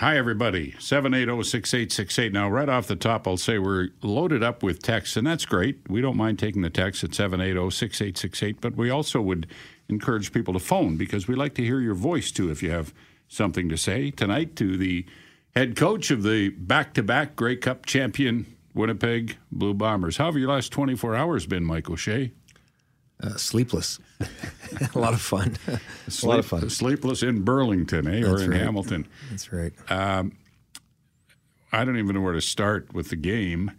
Hi, everybody. 780 6868. Now, right off the top, I'll say we're loaded up with texts, and that's great. We don't mind taking the text at 780 6868, but we also would encourage people to phone because we like to hear your voice too if you have something to say tonight to the head coach of the back to back Grey Cup champion Winnipeg Blue Bombers. How have your last 24 hours been, Mike O'Shea? Uh, sleepless. a lot of fun. Sleep, a lot of fun. Sleepless in Burlington, eh? or in right. Hamilton. That's right. I don't even know where to start with the game.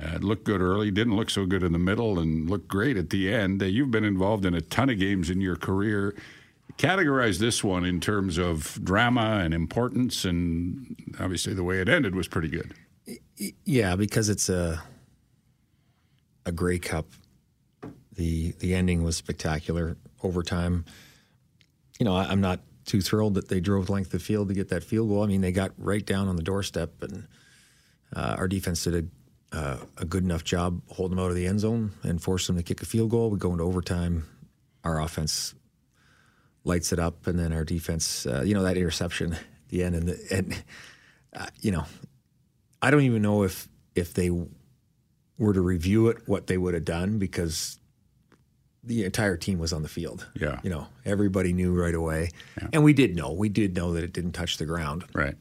Uh, it looked good early, didn't look so good in the middle, and looked great at the end. Uh, you've been involved in a ton of games in your career. Categorize this one in terms of drama and importance, and obviously the way it ended was pretty good. yeah, because it's a a Grey Cup. The the ending was spectacular. Overtime. You know, I, I'm not too thrilled that they drove length of field to get that field goal. I mean, they got right down on the doorstep, and uh, our defense did a, uh, a good enough job holding them out of the end zone and forced them to kick a field goal. We go into overtime. Our offense lights it up, and then our defense, uh, you know, that interception at the end, and the, and uh, you know, I don't even know if if they were to review it, what they would have done because the entire team was on the field. Yeah. you know, everybody knew right away, and we did know. We did know that it didn't touch the ground, Right.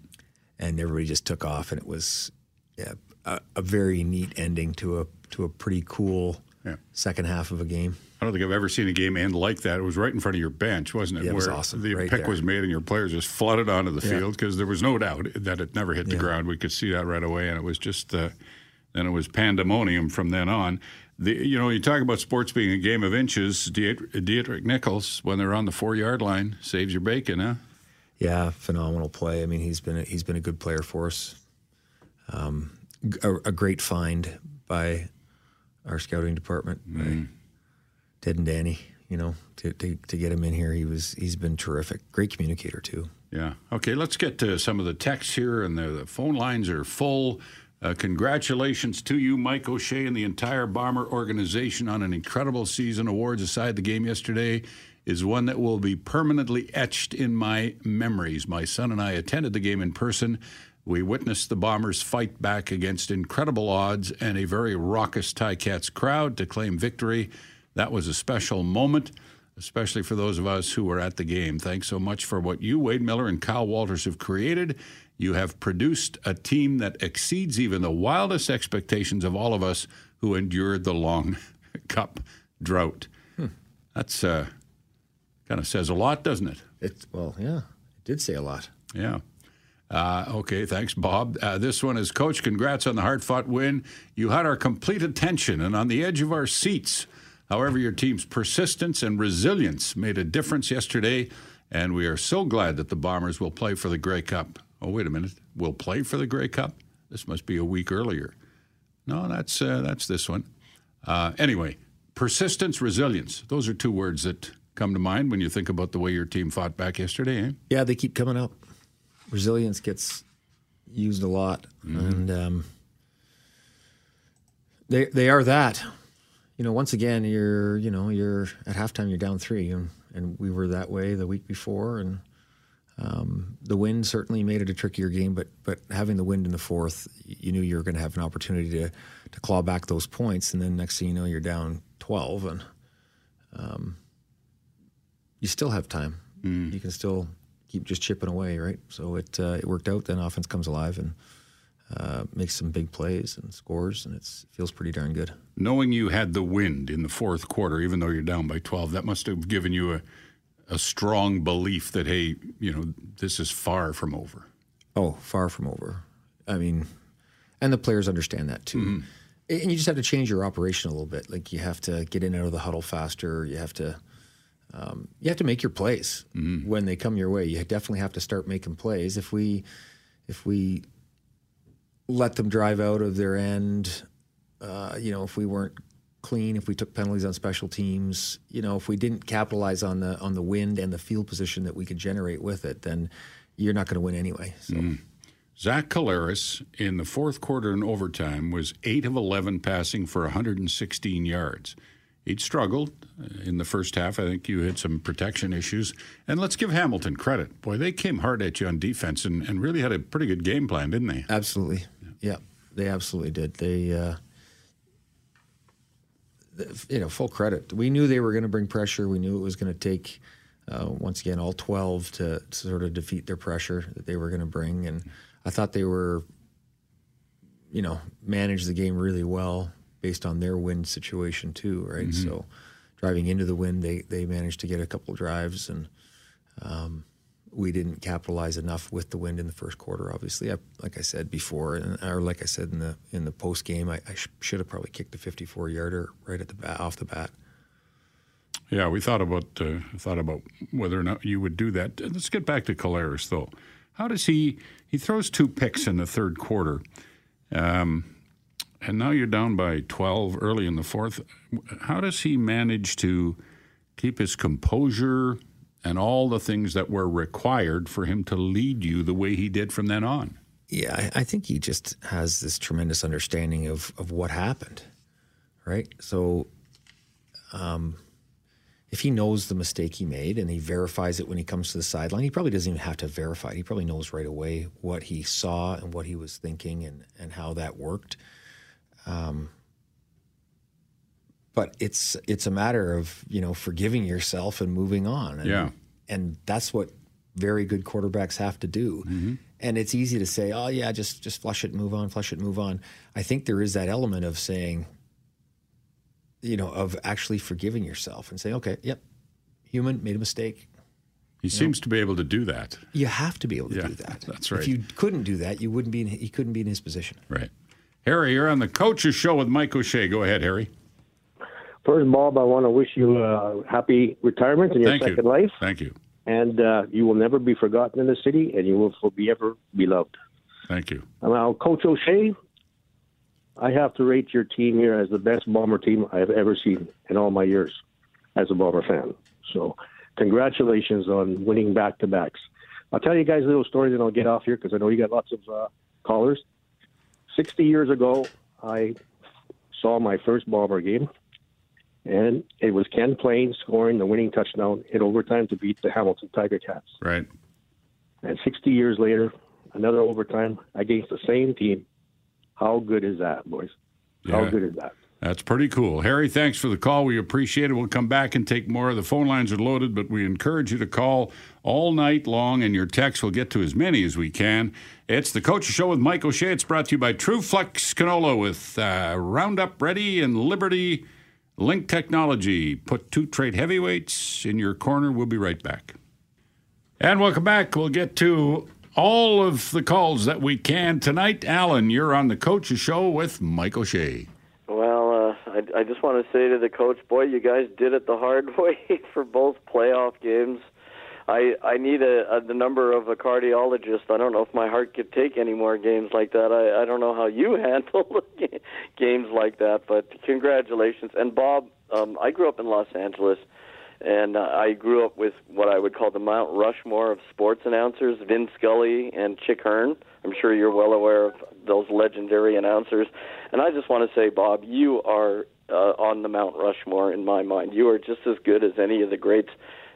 and everybody just took off, and it was yeah, a, a very neat ending to a to a pretty cool Yeah. second half of a game. I don't think I've ever seen a game end like that. It was right in front of your bench, wasn't it? Yeah, it was Where awesome. the Right pick there. was made and your players just flooded onto the Yeah. field because there was no doubt that it never hit the Yeah. ground. We could see that right away, and it was just uh, then it was pandemonium from then on. The, you know, you talk about sports being a game of inches. Deatrick, Deatrick Nichols, when they're on the four yard line, saves your bacon, huh? Yeah, phenomenal play. I mean, he's been a, he's been a good player for us. Um, a, a great find by our scouting department, by Ted and Danny. You know, to, to to get him in here, he was he's been terrific. Great communicator too. Yeah. Okay, let's get to some of the texts here, and the, the phone lines are full. Uh, congratulations to you, Mike O'Shea, and the entire Bomber organization on an incredible season. Awards aside, the game yesterday is one that will be permanently etched in my memories. My son and I attended the game in person. We witnessed the Bombers fight back against incredible odds and a very raucous Ticats crowd to claim victory. That was a special moment especially for those of us who were at the game. Thanks so much for what you, Wade Miller, and Kyle Walters have created. You have produced a team that exceeds even the wildest expectations of all of us who endured the long cup drought. That's uh, kind of says a lot, doesn't it? It well, yeah, it did say a lot. Yeah. Uh, okay, thanks, Bob. Uh, this one is Coach. Congrats on the hard fought win. You had our complete attention and on the edge of our seats. However, your team's persistence and resilience made a difference yesterday, and we are so glad that the Bombers will play for the Grey Cup. Oh, wait a minute. we'll play for the Grey Cup? This must be a week earlier. No, that's uh, that's this one. Uh, anyway, persistence, resilience. Those are two words that come to mind when you think about the way your team fought back yesterday. Eh? Yeah, they keep coming up. Resilience gets used a lot, and um, they they are that. You know, once again, you're you know you're at halftime, you're down three, and, and we were that way the week before, and um, the wind certainly made it a trickier game. But but having the wind in the fourth, you knew you were going to have an opportunity to to claw back those points, and then next thing you know, you're down twelve, and um, you still have time. You can still keep just chipping away, right? So it uh, it worked out. Then offense comes alive and uh, makes some big plays and scores, and it's, it feels pretty darn good. knowing you had the wind in the fourth quarter, even though you're down by 12, that must have given you a, a strong belief that, hey, you know, this is far from over. Oh, far from over. I mean, and the players understand that too. And you just have to change your operation a little bit. Like you have to get in and out of the huddle faster. You have to. Um, you have to make your plays when they come your way. You definitely have to start making plays. If we, if we let them drive out of their end, uh, you know, if we weren't clean, if we took penalties on special teams, you know, if we didn't capitalize on the on the wind and the field position that we could generate with it, then you're not going to win anyway. So. Zach Collaros in the fourth quarter and overtime was 8 of 11 passing for 116 yards. he'd struggled in the first half. I think you had some protection issues. And let's give Hamilton credit. Boy, they came hard at you on defense and, and really had a pretty good game plan, didn't they? Absolutely. Yeah, they absolutely did. They, uh, you know, full credit. We knew they were going to bring pressure. We knew it was going to take, uh, once again, all 12 to, to, sort of defeat their pressure that they were going to bring. And I thought they were, you know, managed the game really well based on their wind situation too, right? Mm-hmm. So driving into the wind, they they managed to get a couple drives, and um, we didn't capitalize enough with the wind in the first quarter. Obviously, I, like I said before, and, or like I said in the in the post game, I, I sh- should have probably kicked the 54 yarder right at the bat off the bat. Yeah, we thought about uh, thought about whether or not you would do that. Let's get back to Collaros though. How does he? He throws two picks in the third quarter. Um, and now you're down by 12 early in the fourth. How does he manage to keep his composure and all the things that were required for him to lead you the way he did from then on? Yeah, I, I think he just has this tremendous understanding of, of what happened, right? So, um, if he knows the mistake he made and he verifies it when he comes to the sideline, he probably doesn't even have to verify it. He probably knows right away what he saw and what he was thinking and, and how that worked. Um, but it's it's a matter of you know forgiving yourself and moving on. And, yeah, and that's what very good quarterbacks have to do. Mm-hmm. And it's easy to say, oh yeah, just just flush it, move on, flush it, move on. I think there is that element of saying, you know, of actually forgiving yourself and saying, okay, yep, human made a mistake. He you seems know? to be able to do that. You have to be able to yeah, do that. That's right. If you couldn't do that, you wouldn't be. In, he couldn't be in his position. Right. Harry, you're on the Coach's Show with Mike O'Shea. Go ahead, Harry. First, Bob, I want to wish you a happy retirement in your Thank second you. life. Thank you. And uh, you will never be forgotten in the city, and you will forever be ever beloved. Thank you. Now, Coach O'Shea, I have to rate your team here as the best Bomber team I've ever seen in all my years as a Bomber fan. So, congratulations on winning back to backs. I'll tell you guys a little story, then I'll get off here because I know you got lots of uh, callers. 60 years ago, I saw my first Bomber game, and it was Ken Ploen scoring the winning touchdown in overtime to beat the Hamilton Tiger Cats. Right. And 60 years later, another overtime against the same team. How good is that, boys? How yeah. good is that? That's pretty cool. Harry, thanks for the call. We appreciate it. We'll come back and take more. The phone lines are loaded, but we encourage you to call all night long, and your texts will get to as many as we can. It's the Coach Show with Mike O'Shea. It's brought to you by TruFlex Canola with uh, Roundup Ready and Liberty Link Technology. Put two trade heavyweights in your corner. We'll be right back. And welcome back. We'll get to all of the calls that we can tonight. Alan, you're on the Coach Show with Mike O'Shea. Uh, I, I just want to say to the coach, boy, you guys did it the hard way for both playoff games. I I need a, a the number of a cardiologist. I don't know if my heart could take any more games like that. I I don't know how you handle games like that, but congratulations. And Bob, um, I grew up in Los Angeles, and uh, I grew up with what I would call the Mount Rushmore of sports announcers: Vin Scully and Chick Hearn. I'm sure you're well aware of those legendary announcers. And I just want to say, Bob, you are uh, on the Mount Rushmore in my mind. You are just as good as any of the greats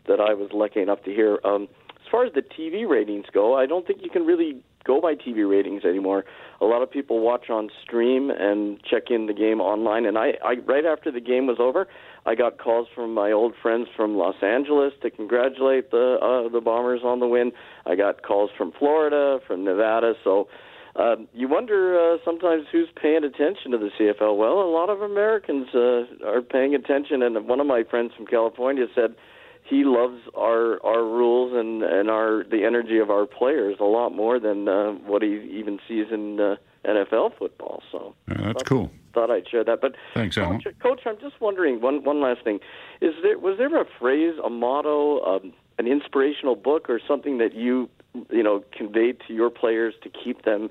that I was lucky enough to hear. Um, as far as the TV ratings go, I don't think you can really go by TV ratings anymore. A lot of people watch on stream and check in the game online. And I, I right after the game was over, I got calls from my old friends from Los Angeles to congratulate the uh, the Bombers on the win. I got calls from Florida, from Nevada. So um, you wonder uh, sometimes who's paying attention to the CFL. Well, a lot of Americans uh, are paying attention, and one of my friends from California said he loves our our rules and and our the energy of our players a lot more than uh, what he even sees in uh, NFL football. So yeah, that's thought, cool. Thought I'd share that. But thanks, Alan. Coach, Coach, I'm just wondering one one last thing: is there was there a phrase, a motto, um, an inspirational book, or something that you you know conveyed to your players to keep them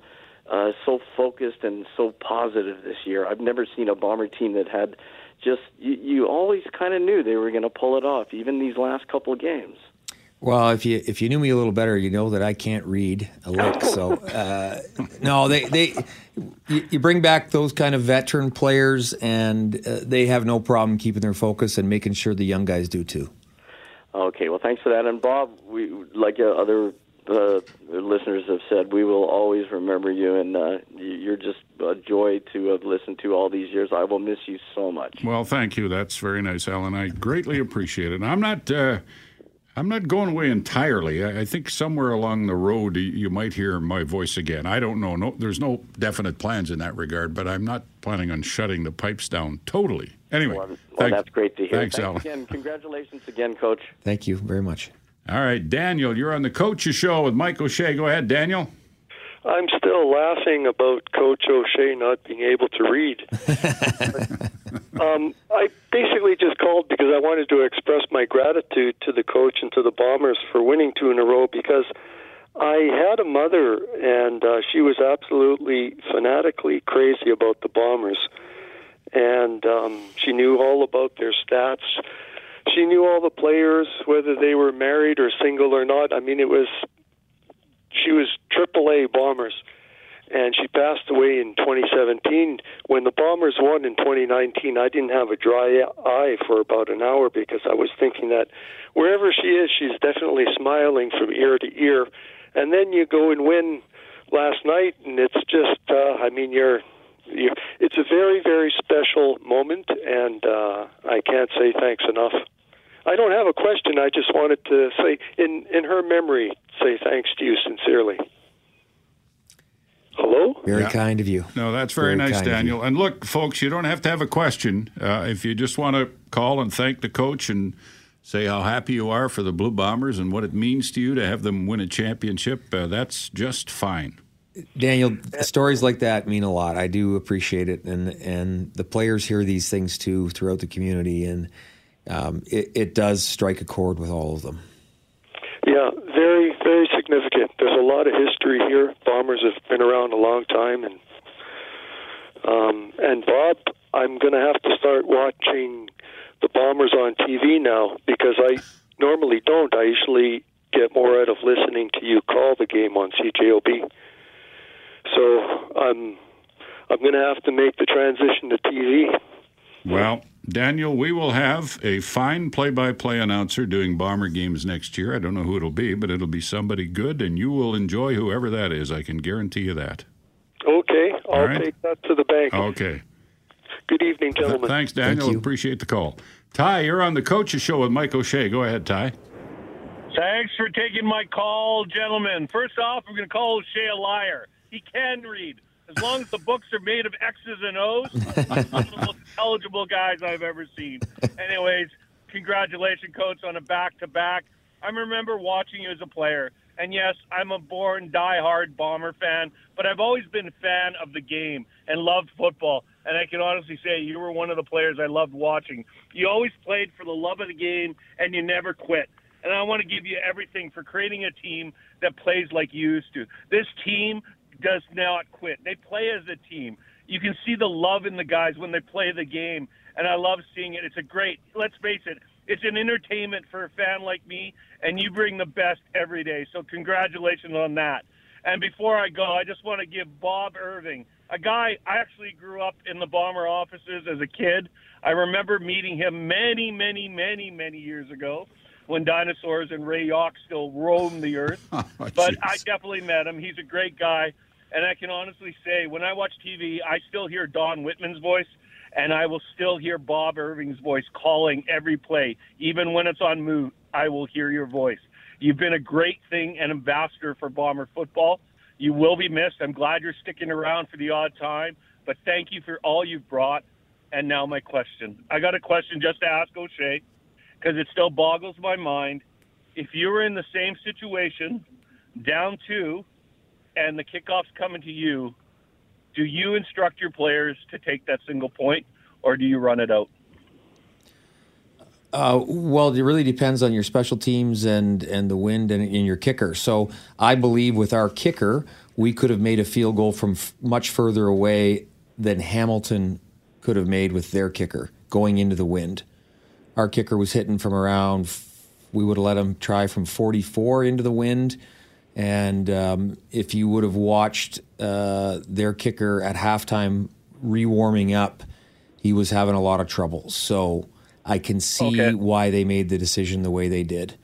uh, so focused and so positive this year. I've never seen a bomber team that had just you, you always kind of knew they were going to pull it off, even these last couple of games. Well, if you if you knew me a little better, you know that I can't read a lick. So uh, no, they they you, bring back those kind of veteran players, and uh, they have no problem keeping their focus and making sure the young guys do too. Okay, well, thanks for that. And Bob, we like uh, other uh, listeners have said, we will always remember you, and uh, you're just a joy to have listened to all these years. I will miss you so much. Well, thank you. That's very nice, Alan. I greatly appreciate it. I'm not. Uh, I'm not going away entirely. I think somewhere along the road you might hear my voice again. I don't know. No, there's no definite plans in that regard, but I'm not planning on shutting the pipes down totally. Anyway, well, well that's great to hear. Thanks, thanks Alan. Again, congratulations again, Coach. Thank you very much. All right, Daniel, you're on the Coaches Show with Mike O'Shea. Go ahead, Daniel. I'm still laughing about Coach O'Shea not being able to read. um, I basically just called because I wanted to express my gratitude to the coach and to the Bombers for winning two in a row because I had a mother and uh, she was absolutely fanatically crazy about the Bombers. And um, she knew all about their stats. She knew all the players, whether they were married or single or not. I mean, it was she was AAA Bombers, and she passed away in 2017. When the Bombers won in 2019, I didn't have a dry eye for about an hour because I was thinking that wherever she is, she's definitely smiling from ear to ear. And then you go and win last night, and it's just, uh, I mean, you're you, it's a very, very special moment, and uh, I can't say thanks enough. I don't have a question. I just wanted to say, in in her memory, say thanks to you sincerely. Hello. Very yeah. kind of you. No, that's very, very nice, Daniel. And look, folks, you don't have to have a question. Uh, if you just want to call and thank the coach and say how happy you are for the Blue Bombers and what it means to you to have them win a championship, uh, that's just fine. Daniel, stories like that mean a lot. I do appreciate it, and and the players hear these things too throughout the community, and um, it, it does strike a chord with all of them. Yeah, very, very significant. There's a lot of history here. Bombers have been around a long time, and um, and Bob, I'm going to have to start watching the Bombers on TV now because I normally don't. I usually get more out of listening to you call the game on CJOB. So um, I'm I'm going to have to make the transition to TV. Well, Daniel, we will have a fine play by play announcer doing Bomber games next year. I don't know who it'll be, but it'll be somebody good, and you will enjoy whoever that is. I can guarantee you that. Okay. I'll right? take that to the bank. Okay. Good evening, gentlemen. Thanks, Daniel. Thank Appreciate the call. Ty, you're on the Coaches Show with Mike O'Shea. Go ahead, Ty. Thanks for taking my call, gentlemen. First off, I'm going to call O'Shea a liar. He can read. As long as the books are made of X's and O's, one of the most intelligible guys I've ever seen. Anyways, congratulations, coach, on a back-to-back. I remember watching you as a player, and yes, I'm a born die-hard Bomber fan, but I've always been a fan of the game and loved football. And I can honestly say you were one of the players I loved watching. You always played for the love of the game, and you never quit. And I want to give you everything for creating a team that plays like you used to. This team does not quit. They play as a team. You can see the love in the guys when they play the game, and I love seeing it. It's a great, let's face it, it's an entertainment for a fan like me, and you bring the best every day. So congratulations on that. And before I go, I just want to give Bob Irving, a guy I actually grew up in the Bomber offices as a kid. I remember meeting him many, many, many, many years ago when dinosaurs and Ray Jauch still roamed the earth. oh, but I definitely met him. He's a great guy. And I can honestly say, when I watch TV, I still hear Don Whitman's voice, and I will still hear Bob Irving's voice calling every play. Even when it's on move, I will hear your voice. You've been a great thing and ambassador for Bomber football. You will be missed. I'm glad you're sticking around for the odd time, but thank you for all you've brought. And now my question. I got a question just to ask O'Shea because it still boggles my mind. If you were in the same situation, down two, and the kickoff's coming to you, do you instruct your players to take that single point, or do you run it out? Uh, well, it really depends on your special teams and and the wind and, and your kicker. So I believe with our kicker, we could have made a field goal from f- much further away than Hamilton could have made with their kicker going into the wind. Our kicker was hitting from around we would have let him try from 44 into the wind. And um, if you would have watched uh, their kicker at halftime rewarming up, he was having a lot of trouble. So I can see Okay. why they made the decision the way they did.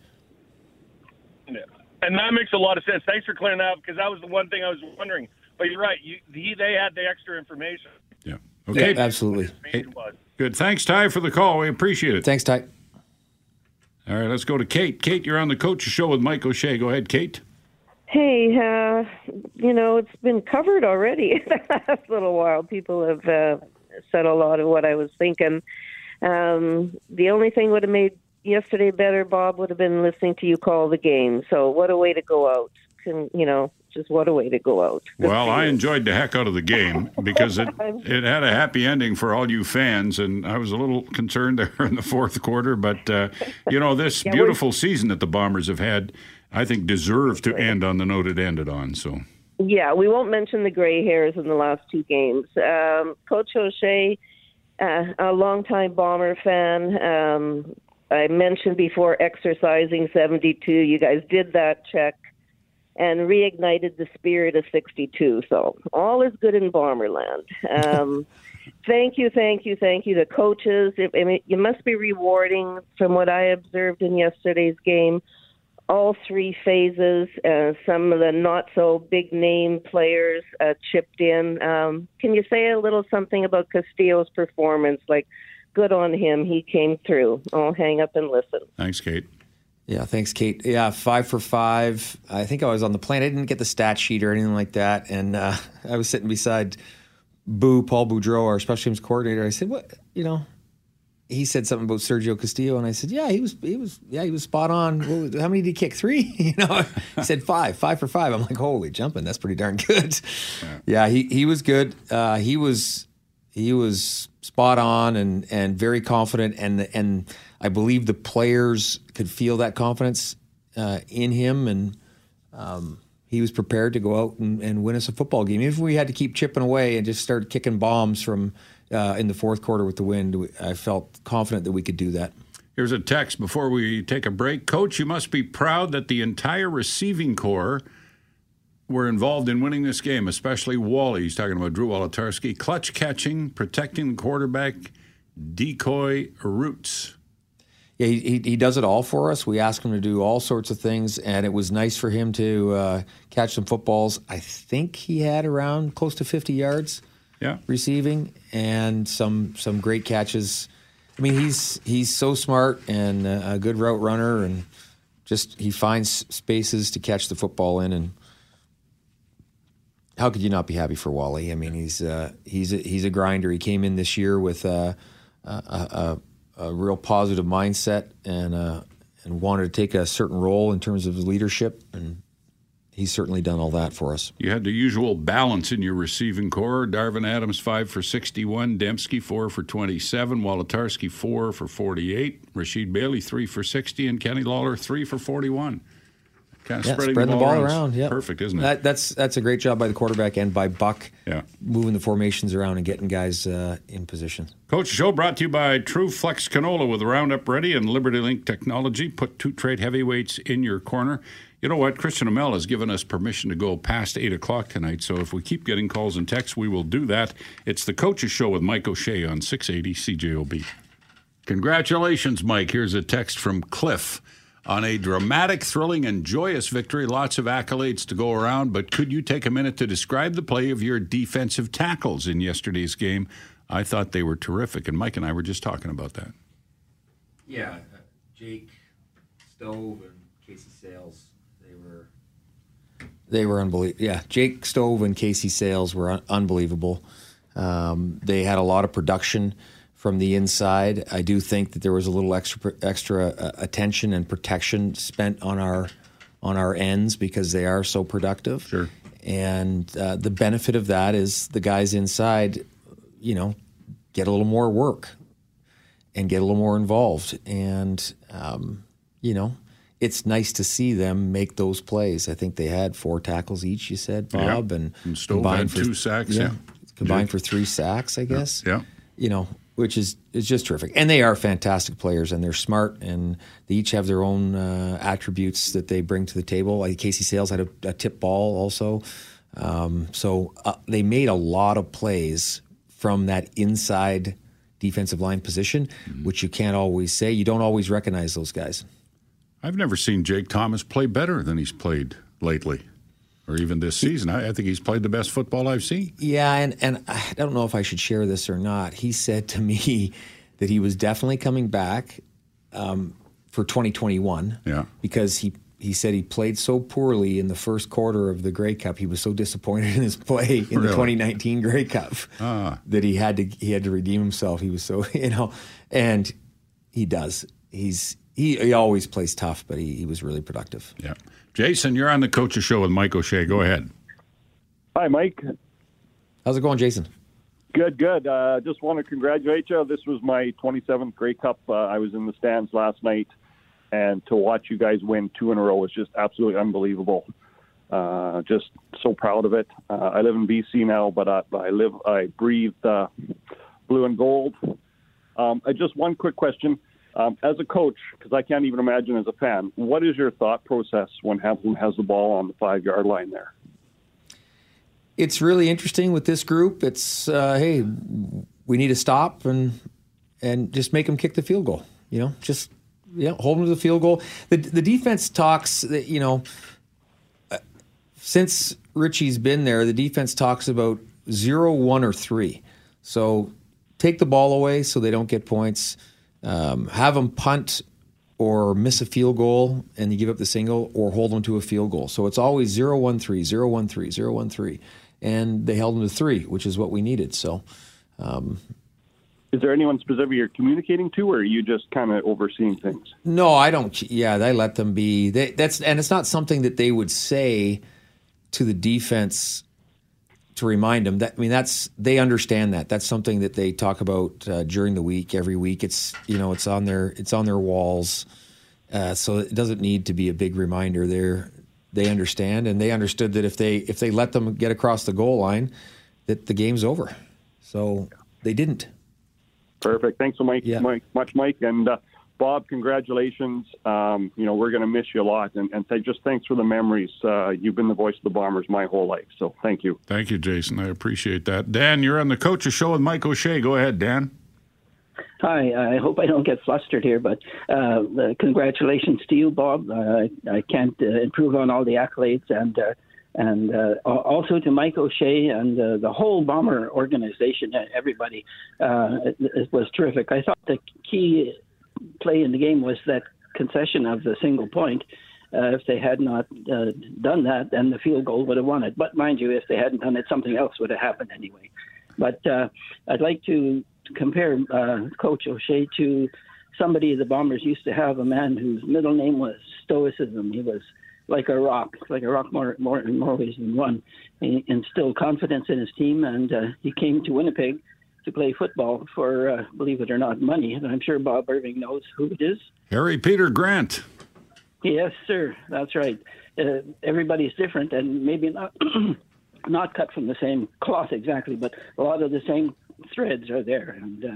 Yeah. And that makes a lot of sense. Thanks for clearing that up because that was the one thing I was wondering. But you're right. You, he, they had the extra information. Yeah. Okay. Yeah, absolutely. Information was. Good. Thanks, Ty, for the call. We appreciate it. Thanks, Ty. All right, let's go to Kate. Kate, you're on the coach show with Mike O'Shea. Go ahead, Kate. Hey, uh, you know, it's been covered already the last little while. People have uh, said a lot of what I was thinking. Um, the only thing would have made yesterday better, Bob, would have been listening to you call the game. So what a way to go out. Can, you know, just what a way to go out. Good Well, I enjoyed the heck out of the game because it it had a happy ending for all you fans, and I was a little concerned there in the fourth quarter. But uh, you know, this Yeah, beautiful season that the Bombers have had, I think, deserved to end on the note it ended on. So Yeah, we won't mention the gray hairs in the last two games. Um, Coach O'Shea, uh, a longtime Bomber fan. Um, I mentioned before exercising 72. You guys did that check and reignited the spirit of 62. So all is good in Bomberland. Um, thank you, thank you, thank you. The coaches, it, I mean, you must be rewarding from what I observed in yesterday's game all three phases. Uh, some of the not so big name players uh, chipped in. Um, can you say a little something about Castillo's performance? Like, good on him. He came through. I'll hang up and listen. thanks, Kate. Yeah, thanks, Kate. Yeah, five for five. I think I was on the plane. I didn't get the stat sheet or anything like that, and uh, I was sitting beside Boo Paul Boudreau, our special teams coordinator. I said, "What? You know?" He said something about Sergio Castillo, and I said, "Yeah, he was. He was. Yeah, he was spot on. Was- how many did he kick? Three? You know?" He said five. Five for five. I'm like, "Holy jumping! That's pretty darn good." Yeah, he he was good. Uh, he was he was spot on and and very confident and and I believe the players could feel that confidence uh, in him and um, he was prepared to go out and, and win us a football game. Even if we had to keep chipping away and just start kicking bombs from uh, in the fourth quarter with the wind, I felt confident that we could do that. Here's a text before we take a break. Coach, you must be proud that the entire receiving corps were involved in winning this game, especially Wally. He's talking about Drew Wolitarsky. Clutch catching, protecting the quarterback, decoy routes. Yeah, he, he, he does it all for us. We ask him to do all sorts of things, and it was nice for him to uh, catch some footballs. I think he had around close to 50 yards Yeah. receiving and some some great catches. I mean, he's he's so smart and a good route runner, and just he finds spaces to catch the football in. And how could you not be happy for Wally? I mean, he's uh, he's a, he's a grinder. He came in this year with uh, a, a, a, a real positive mindset and uh, and wanted to take a certain role in terms of leadership, and he's certainly done all that for us. You had the usual balance in your receiving core. Darvin Adams, 5 for 61. Demski, 4 for 27. Wolitarsky, 4 for 48. Rasheed Bailey, 3 for 60. And Kenny Lawler, 3 for 41. Kind of Yeah, spreading spreading the ball, around. Yeah, Perfect, isn't it? That, that's that's a great job by the quarterback and by Buck. Yeah. moving the formations around and getting guys uh, in position. Coach Show brought to you by TruFlex Canola with Roundup Ready and Liberty Link technology. Put two trade heavyweights in your corner. You know what? Christian Amell has given us permission to go past 8 o'clock tonight, so if we keep getting calls and texts, we will do that. It's the Coach's Show with Mike O'Shea on 680 CJOB. Congratulations, Mike. Here's a text from Cliff. On a dramatic, thrilling, and joyous victory, lots of accolades to go around, but could you take a minute to describe the play of your defensive tackles in yesterday's game? I thought they were terrific, and Mike and I were just talking about that. Yeah, Jake Stove and Casey Sayles, they were they were unbelievable. Yeah, Jake Stove and Casey Sayles were un- unbelievable. Um, they had a lot of production from the inside. I do think that there was a little extra extra uh, attention and protection spent on our on our ends because they are so productive. Sure. And uh, the benefit of that is the guys inside, you know, get a little more work and get a little more involved. And, um, you know, it's nice to see them make those plays. I think they had four tackles each, you said, Yeah. Bob. And, And Stove had two sacks, yeah. Combined for three sacks, I guess. Yeah. You know, which is is just terrific. And they are fantastic players, and they're smart, and they each have their own uh, attributes that they bring to the table. Like Casey Sayles had a, a tip ball also, um, so uh, they made a lot of plays from that inside defensive line position, mm-hmm. which you can't always say. You don't always recognize those guys. I've never seen Jake Thomas play better than he's played lately or even this season. I, I, think he's played the best football I've seen. Yeah, and, and I don't know if I should share this or not. He said to me that he was definitely coming back um, for 2021. Yeah. Because he he said he played so poorly in the first quarter of the Grey Cup. He was so disappointed in his play in really? the 2019 Grey Cup ah. that he had to he had to redeem himself. He was so you know, and he does. He's he, he always plays tough, but he, he was really productive. Yeah. Jason, you're on the Coach's Show with Mike O'Shea. Go ahead. Hi, Mike. How's it going, Jason? Good, good. Uh, just want to congratulate you. This was my 27th Grey Cup. Uh, I was in the stands last night, and to watch you guys win two in a row was just absolutely unbelievable. Uh, just so proud of it. Uh, I live in BC now, but I, I live, I breathe uh, blue and gold. Um, I just one quick question. Um, as a coach, because I can't even imagine as a fan, what is your thought process when Hamilton has the ball on the five yard line there? It's really interesting with this group. It's uh, hey, we need to stop and and just make them kick the field goal. You know, just yeah, hold them to the field goal. The the defense talks that you know uh, since Richie's been there, the defense talks about zero, one, or three. So take the ball away so they don't get points um, have them punt or miss a field goal and you give up the single or hold them to a field goal. So it's always 0 1 3, 0 1 3, 0 1 3. And they held them to three, which is what we needed. So, um, is there anyone specific you're communicating to, or are you just kind of overseeing things? No, I don't. Yeah, they let them be. They, that's and it's not something that they would say to the defense to remind them that I mean that's they understand that. That's something that they talk about uh, during the week every week. It's you know it's on their it's on their walls. Uh, so it doesn't need to be a big reminder. They they understand and they understood that if they if they let them get across the goal line that the game's over. So they didn't. Perfect. Thanks so much yeah. Mike, much Mike. And uh, Bob, congratulations. Um, you know, we're going to miss you a lot. And, and th- just thanks for the memories. Uh, you've been the voice of the Bombers my whole life. So thank you. Thank you, Jason. I appreciate that. Dan, you're on the Coach's Show with Mike O'Shea. Go ahead, Dan. Hi, I hope I don't get flustered here, but uh, uh, congratulations to you, Bob. Uh, I can't uh, improve on all the accolades, and uh, and uh, also to Mike O'Shea and the whole Bomber organization. Everybody, it, it was terrific. I thought the key play in the game was that concession of the single point. Uh, if they had not uh, done that, then the field goal would have won it. But mind you, if they hadn't done it, something else would have happened anyway. But uh, I'd like to compare uh, Coach O'Shea to somebody the Bombers used to have, a man whose middle name was Stoicism. He was like a rock, like a rock more, more more ways than one. He instilled confidence in his team, and uh, he came to Winnipeg to play football for, uh, believe it or not, money. And I'm sure Bob Irving knows who it is. Harry Peter Grant. Yes, sir. That's right. Uh, everybody's different, and maybe not not cut from the same cloth exactly, but a lot of the same threads are there. And uh,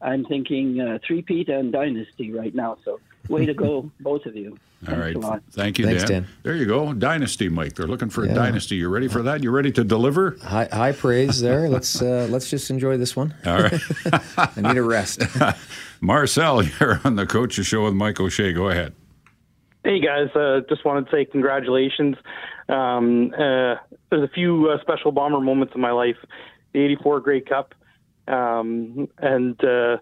I'm thinking uh, three-peat and dynasty right now. So way to go, both of you. All right. Thank you, Thanks, Dan. Dan. There you go. Dynasty, Mike. They're looking for yeah. a dynasty. You ready for that? You ready to deliver? High, high praise there. let's uh, let's just enjoy this one. All right. I need a rest. Marcel, you're on the Coach's Show with Mike O'Shea. Go ahead. Hey guys, uh, just wanted to say congratulations. Um, uh, there's a few uh, special bomber moments in my life: the '84 Grey Cup, um, and uh,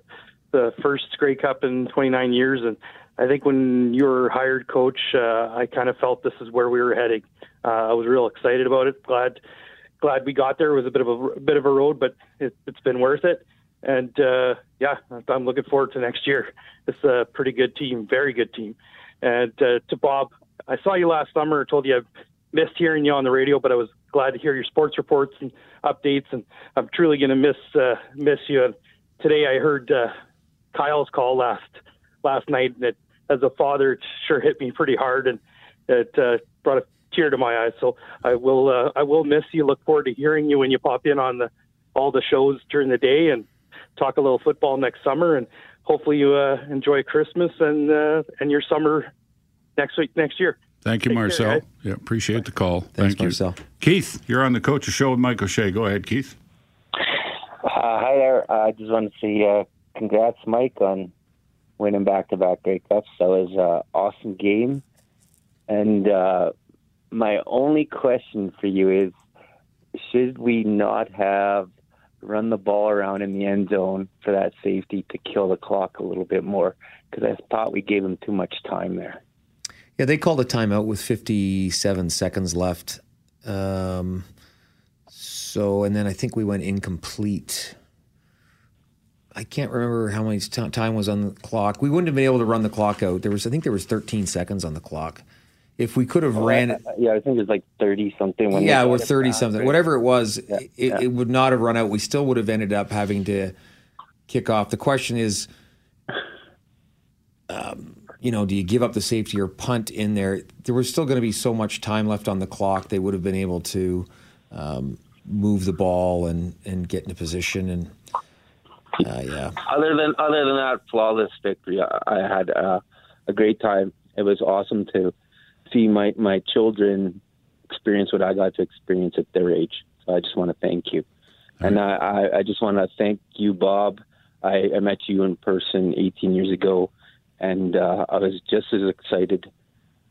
the first Grey Cup in 29 years, and I think when you were hired coach, uh, I kind of felt this is where we were heading. Uh, I was real excited about it. Glad, glad we got there. It was a bit of a, a bit of a road, but it, has been worth it. And uh, yeah, I'm looking forward to next year. It's a pretty good team, very good team. And uh, to Bob, I saw you last summer. Told you I missed hearing you on the radio, but I was glad to hear your sports reports and updates. And I'm truly going to miss uh, miss you. And today I heard uh, Kyle's call last last night, and it as a father, it sure hit me pretty hard, and it uh, brought a tear to my eyes. So I will uh, I will miss you. Look forward to hearing you when you pop in on the all the shows during the day, and talk a little football next summer, and hopefully you uh, enjoy Christmas and uh, and your summer next week next year. Thank you, Take Marcel. guys. yeah, appreciate the call. Thanks, Thank you. Marcel. Keith, you're on the Coach's Show with Mike O'Shea. Go ahead, Keith. Uh, hi there. I just want to say uh, congrats, Mike, on winning back-to-back Grey Cups. That was an awesome game. And uh, my only question for you is, should we not have run the ball around in the end zone for that safety to kill the clock a little bit more? Because I thought we gave him too much time there. Yeah, they called a timeout with 57 seconds left. Um, so, and then I think we went incomplete. I can't remember how much t- time was on the clock. We wouldn't have been able to run the clock out. There was, I think, there was 13 seconds on the clock. If we could have ran it, Yeah, I think it was like 30 something. When yeah, we're 30 something, whatever it was, Yeah, it, yeah. it would not have run out. We still would have ended up having to kick off. The question is, um, you know, do you give up the safety or punt in there? There was still going to be so much time left on the clock. They would have been able to um, move the ball and, and get into position. And uh, yeah, other than other than that flawless victory, I, I had uh, a great time. It was awesome to see my my children experience what I got to experience at their age. So I just want to thank you, and I, I, I just want to thank you, Bob. I, I met you in person 18 years ago, and uh, I was just as excited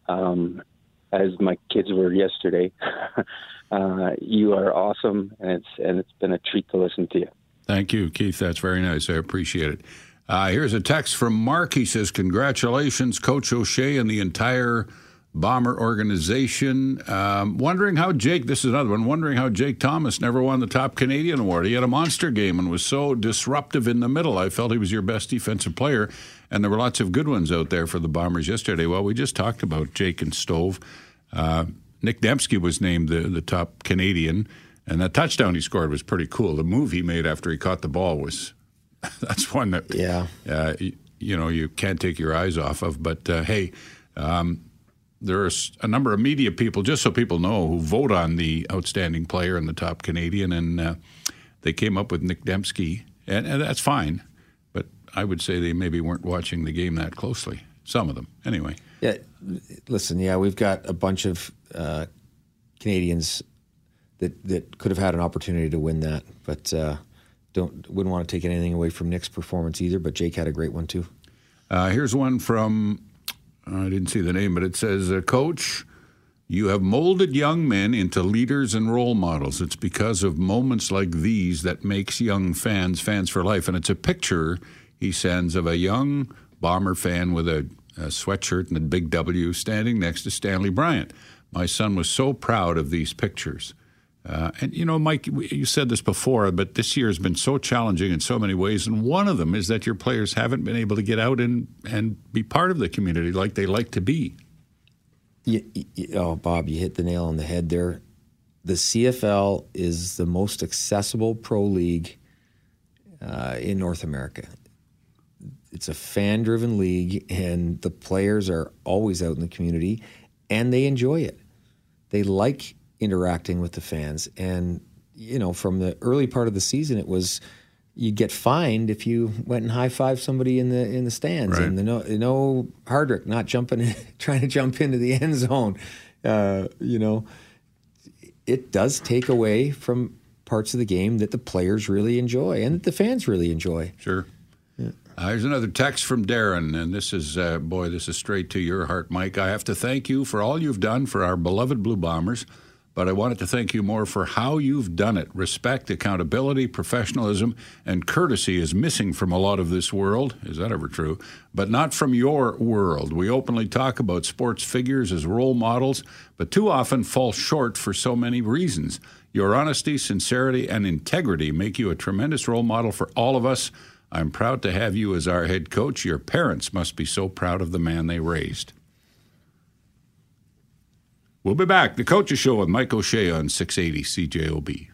um, as my kids were yesterday. uh, you are awesome, and it's and it's been a treat to listen to you. Thank you, Keith. That's very nice. I appreciate it. Uh, here's a text from Mark. He says, Congratulations, Coach O'Shea and the entire Bomber organization. Um, wondering how Jake, this is another one, wondering how Jake Thomas never won the top Canadian award. He had a monster game and was so disruptive in the middle. I felt he was your best defensive player, and there were lots of good ones out there for the Bombers yesterday. Well, we just talked about Jake and Stove. Uh, Nick Demski was named the, the top Canadian, and that touchdown he scored was pretty cool. The move he made after he caught the ball was that's one that yeah, uh, you, you know you can't take your eyes off of. But uh, hey, um, there's a number of media people, just so people know, who vote on the outstanding player and the top Canadian, and uh, they came up with Nick Demski, and, and that's fine. But I would say they maybe weren't watching the game that closely. Some of them, anyway. Yeah, listen, yeah, we've got a bunch of uh, Canadians that that could have had an opportunity to win that, but uh, don't wouldn't want to take anything away from Nick's performance either. But Jake had a great one too. Uh, here's one from I didn't see the name, but it says, uh, "Coach, you have molded young men into leaders and role models. It's because of moments like these that makes young fans fans for life." And it's a picture he sends of a young Bomber fan with a, a sweatshirt and a big W standing next to Stanley Bryant. My son was so proud of these pictures. Uh, and you know, Mike, you said this before, but this year has been so challenging in so many ways, and one of them is that your players haven't been able to get out and and be part of the community like they like to be. You, you, oh, Bob, you hit the nail on the head there. The CFL is the most accessible pro league uh, in North America. It's a fan-driven league, and the players are always out in the community, and they enjoy it. They like interacting with the fans. And, you know, from the early part of the season, it was you'd get fined if you went and high five somebody in the in the stands, Right. and the no no Hardrick not jumping, in, trying to jump into the end zone. Uh, you know, it does take away from parts of the game that the players really enjoy and that the fans really enjoy. Sure. Uh, here's another text from Darren, and this is, uh, boy, this is straight to your heart, Mike. I have to thank you for all you've done for our beloved Blue Bombers, but I wanted to thank you more for how you've done it. Respect, accountability, professionalism, and courtesy is missing from a lot of this world. Is that ever true? But not from your world. We openly talk about sports figures as role models, but too often fall short for so many reasons. Your honesty, sincerity, and integrity make you a tremendous role model for all of us. I'm proud to have you as our head coach. Your parents must be so proud of the man they raised. We'll be back. The Coaches Show with Mike O'Shea on 680 CJOB.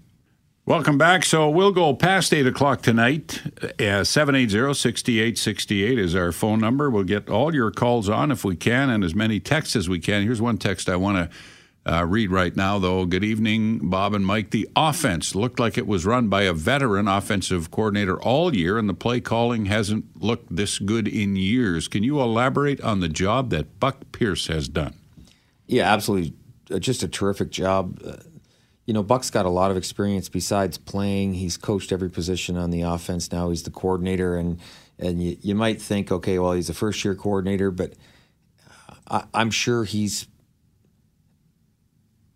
Welcome back. So we'll go past 8 o'clock tonight. Uh, 780 6868 is our phone number. We'll get all your calls on if we can and as many texts as we can. Here's one text I want to Uh, read right now, though. Good evening, Bob and Mike. The offense looked like it was run by a veteran offensive coordinator all year, and the play calling hasn't looked this good in years. Can you elaborate on the job that Buck Pierce has done? Yeah, absolutely. Uh, just a terrific job. Uh, you know, Buck's got a lot of experience besides playing. He's coached every position on the offense. Now he's the coordinator, and and you, you might think, okay, well, he's a first year coordinator, but I, I'm sure he's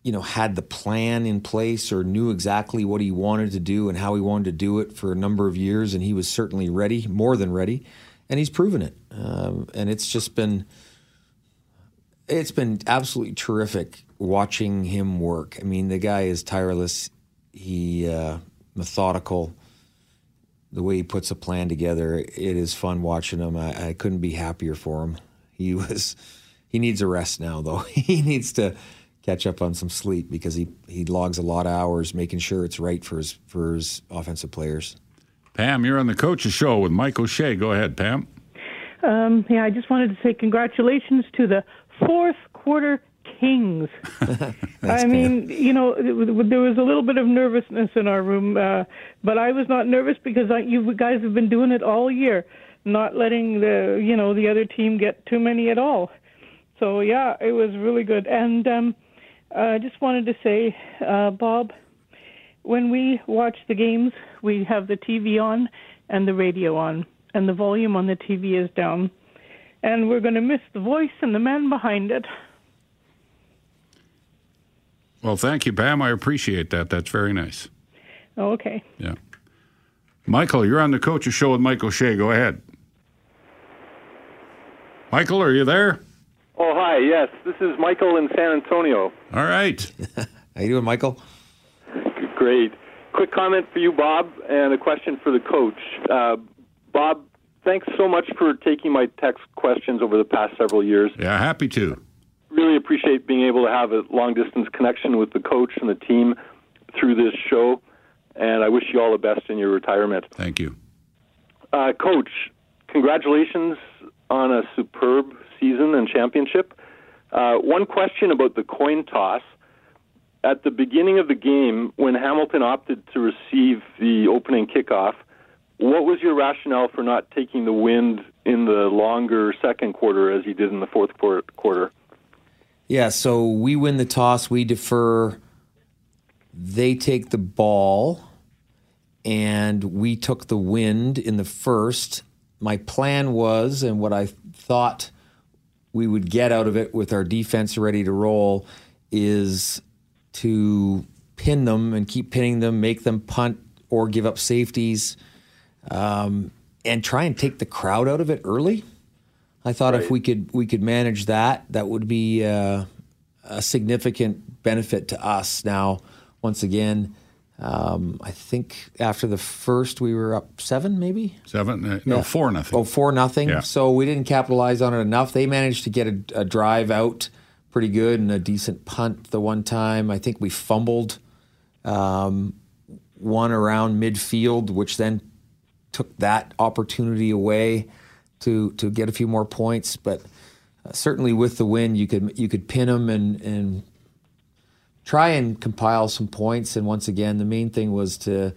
you know, had the plan in place or knew exactly what he wanted to do and how he wanted to do it for a number of years, and he was certainly ready, more than ready, and he's proven it. Um, and it's just been, it's been absolutely terrific watching him work. I mean, the guy is tireless. He uh, methodical. The way he puts a plan together, it is fun watching him. I, I couldn't be happier for him. He was, he needs a rest now, though. he needs to catch up on some sleep because he, he logs a lot of hours making sure it's right for his for his offensive players. Pam, you're on the coach's show with Mike O'Shea. Go ahead, Pam. Um, yeah, I just wanted to say congratulations to the fourth quarter Kings. I mean, you know, there was a little bit of nervousness in our room, uh, but I was not nervous because I, you guys have been doing it all year, not letting the you know the other team get too many at all. So yeah, it was really good. And um, I just wanted to say, uh, Bob, when we watch the games, we have the TV on and the radio on, and the volume on the TV is down. And we're going to miss the voice and the man behind it. Well, thank you, Pam. I appreciate that. That's very nice. Oh, okay. Yeah. Michael, you're on the coach's show with Michael O'Shea. Go ahead. Michael, are you there? Oh, hi. Yes, this is Michael in San Antonio. All right. How you doing, Michael? Great. Quick comment for you, Bob, and a question for the coach. Uh, Bob, thanks so much for taking my text questions over the past several years. Yeah, happy to. Really appreciate being able to have a long distance connection with the coach and the team through this show, and I wish you all the best in your retirement. Thank you. Uh, coach, congratulations on a superb season and championship. Uh, one question about the coin toss. At the beginning of the game, when Hamilton opted to receive the opening kickoff, what was your rationale for not taking the wind in the longer second quarter as you did in the fourth quarter? Yeah, so we win the toss, we defer, they take the ball, and we took the wind in the first. My plan was, and what I thought we would get out of it with our defense ready to roll is to pin them and keep pinning them, make them punt or give up safeties, um, and try and take the crowd out of it early. I thought right. if we could we could manage that, that would be uh, a significant benefit to us. Now, once again, um, I think after the first, we were up seven, maybe seven. Uh, no, yeah. four nothing. Oh, four nothing. Yeah. So we didn't capitalize on it enough. They managed to get a, a, drive out pretty good and a decent punt the one time. I think we fumbled um, one around midfield, which then took that opportunity away to to get a few more points. But uh, certainly with the win, you could you could pin them and and try and compile some points. And once again, the main thing was to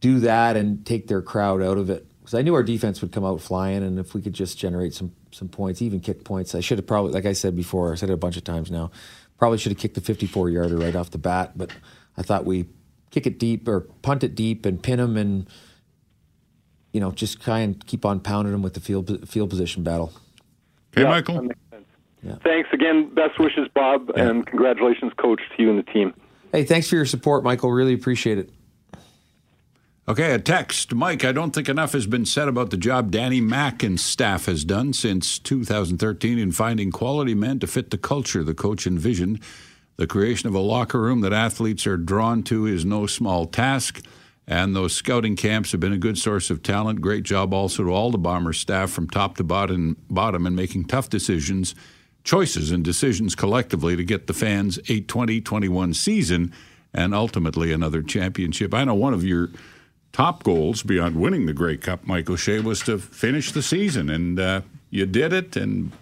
do that and take their crowd out of it. Because I knew our defense would come out flying, and if we could just generate some some points, even kick points, I should have probably, like I said before, I said it a bunch of times now, probably should have kicked the 54 yarder right off the bat. But I thought we kick it deep or punt it deep and pin them and you know just try and keep on pounding them with the field field position battle. Okay, yeah, Michael. Yeah. Thanks again. Best wishes, Bob, yeah. and congratulations, coach, to you and the team. Hey, thanks for your support, Michael. Really appreciate it. Okay, a text. Mike, I don't think enough has been said about the job Danny Mack and staff has done since 2013 in finding quality men to fit the culture the coach envisioned. The creation of a locker room that athletes are drawn to is no small task, and those scouting camps have been a good source of talent. Great job also to all the Bomber staff from top to bottom, bottom in making tough decisions choices and decisions collectively to get the fans a 2021 season and ultimately another championship. I know one of your top goals beyond winning the Grey Cup, Mike O'Shea, was to finish the season, and uh, you did it. And